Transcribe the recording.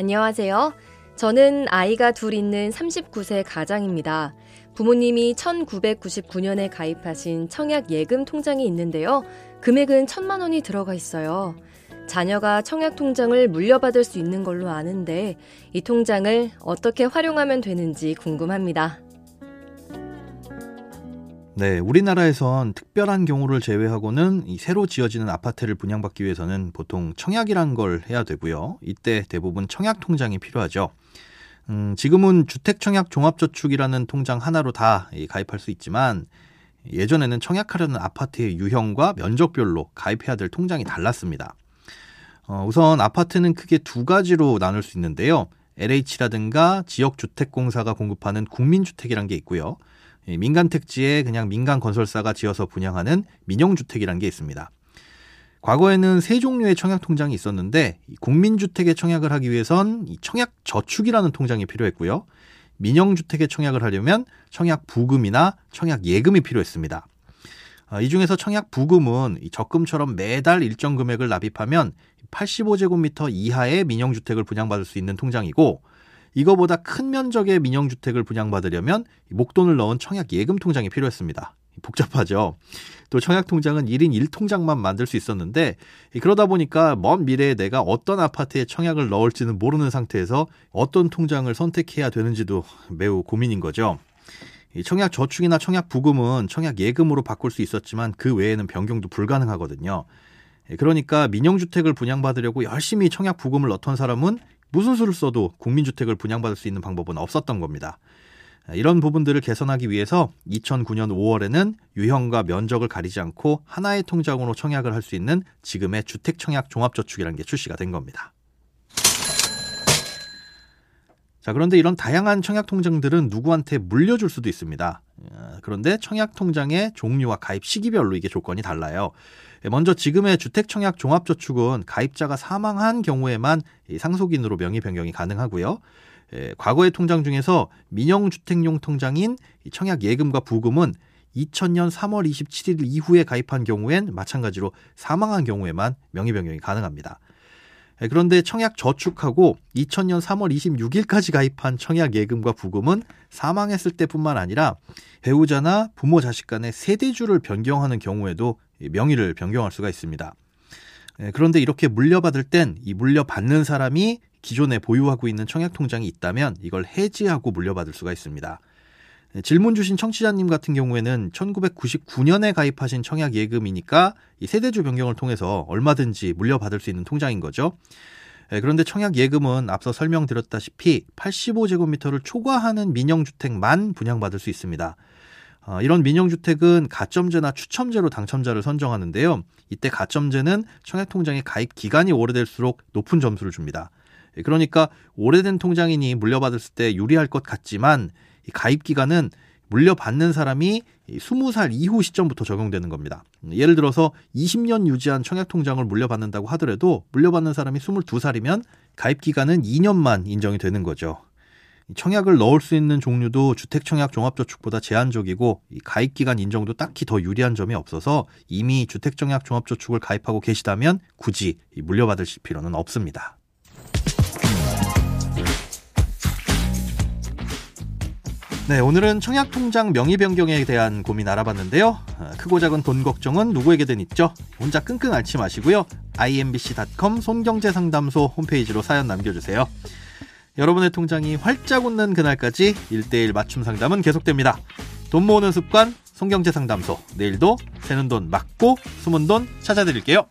안녕하세요. 저는 아이가 둘 있는 39세 가장입니다. 부모님이 1999년에 가입하신 청약 예금 통장이 있는데요. 금액은 천만 원이 들어가 있어요. 자녀가 청약 통장을 물려받을 수 있는 걸로 아는데 이 통장을 어떻게 활용하면 되는지 궁금합니다. 네, 우리나라에선 특별한 경우를 제외하고는 이 새로 지어지는 아파트를 분양받기 위해서는 보통 청약이란 걸 해야 되고요. 이때 대부분 청약 통장이 필요하죠. 음, 지금은 주택청약 종합저축이라는 통장 하나로 다 가입할 수 있지만 예전에는 청약하려는 아파트의 유형과 면적별로 가입해야 될 통장이 달랐습니다. 어, 우선 아파트는 크게 두 가지로 나눌 수 있는데요. LH라든가 지역주택공사가 공급하는 국민주택이란 게 있고요. 민간 택지에 그냥 민간 건설사가 지어서 분양하는 민영주택이란 게 있습니다. 과거에는 세 종류의 청약 통장이 있었는데 국민주택에 청약을 하기 위해선 청약 저축이라는 통장이 필요했고요. 민영주택에 청약을 하려면 청약 부금이나 청약 예금이 필요했습니다. 아, 이 중에서 청약 부금은 적금처럼 매달 일정 금액을 납입하면 85제곱미터 이하의 민영주택을 분양받을 수 있는 통장이고 이거보다 큰 면적의 민영주택을 분양받으려면 목돈을 넣은 청약 예금 통장이 필요했습니다. 복잡하죠. 또 청약통장은 1인 1통장만 만들 수 있었는데 그러다 보니까 먼 미래에 내가 어떤 아파트에 청약을 넣을지는 모르는 상태에서 어떤 통장을 선택해야 되는지도 매우 고민인 거죠. 청약 저축이나 청약 부금은 청약 예금으로 바꿀 수 있었지만 그 외에는 변경도 불가능하거든요. 그러니까 민영주택을 분양받으려고 열심히 청약 부금을 넣던 사람은 무슨 수를 써도 국민주택을 분양받을 수 있는 방법은 없었던 겁니다. 이런 부분들을 개선하기 위해서 2009년 5월에는 유형과 면적을 가리지 않고 하나의 통장으로 청약을 할 수 있는 지금의 주택청약 종합저축이라는 게 출시가 된 겁니다. 자, 그런데 이런 다양한 청약 통장들은 누구한테 물려줄 수도 있습니다. 그런데 청약 통장의 종류와 가입 시기별로 이게 조건이 달라요. 먼저 지금의 주택청약 종합저축은 가입자가 사망한 경우에만 상속인으로 명의 변경이 가능하고요. 예, 과거의 통장 중에서 민영주택용 통장인 청약 예금과 부금은 2000년 3월 27일 이후에 가입한 경우엔 마찬가지로 사망한 경우에만 명의 변경이 가능합니다. 예, 그런데 청약 저축하고 2000년 3월 26일까지 가입한 청약 예금과 부금은 사망했을 때뿐만 아니라 배우자나 부모 자식 간의 세대주를 변경하는 경우에도 명의를 변경할 수가 있습니다. 예, 그런데 이렇게 물려받을 땐 이 물려받는 사람이 기존에 보유하고 있는 청약 통장이 있다면 이걸 해지하고 물려받을 수가 있습니다. 네, 질문 주신 청취자님 같은 경우에는 1999년에 가입하신 청약 예금이니까 이 세대주 변경을 통해서 얼마든지 물려받을 수 있는 통장인 거죠. 네, 그런데 청약 예금은 앞서 설명드렸다시피 85제곱미터를 초과하는 민영주택만 분양받을 수 있습니다. 어, 이런 민영주택은 가점제나 추첨제로 당첨자를 선정하는데요. 이때 가점제는 청약통장의 가입 기간이 오래될수록 높은 점수를 줍니다. 예, 그러니까 오래된 통장이니 물려받았을 때 유리할 것 같지만 가입 기간은 물려받는 사람이 20살 이후 시점부터 적용되는 겁니다. 예를 들어서 20년 유지한 청약통장을 물려받는다고 하더라도 물려받는 사람이 22살이면 가입 기간은 2년만 인정이 되는 거죠. 청약을 넣을 수 있는 종류도 주택청약 종합저축보다 제한적이고 가입 기간 인정도 딱히 더 유리한 점이 없어서 이미 주택청약 종합저축을 가입하고 계시다면 굳이 물려받을 필요는 없습니다. 네, 오늘은 청약통장 명의 변경에 대한 고민 알아봤는데요. 어, 크고 작은 돈 걱정은 누구에게든 있죠. 혼자 끙끙 앓지 마시고요. imbc.com 손경제상담소 홈페이지로 사연 남겨주세요. 여러분의 통장이 활짝 웃는 그날까지 1대1 맞춤 상담은 계속됩니다. 돈 모으는 습관, 손경제상담소. 내일도 새는 돈 막고 숨은 돈 찾아드릴게요.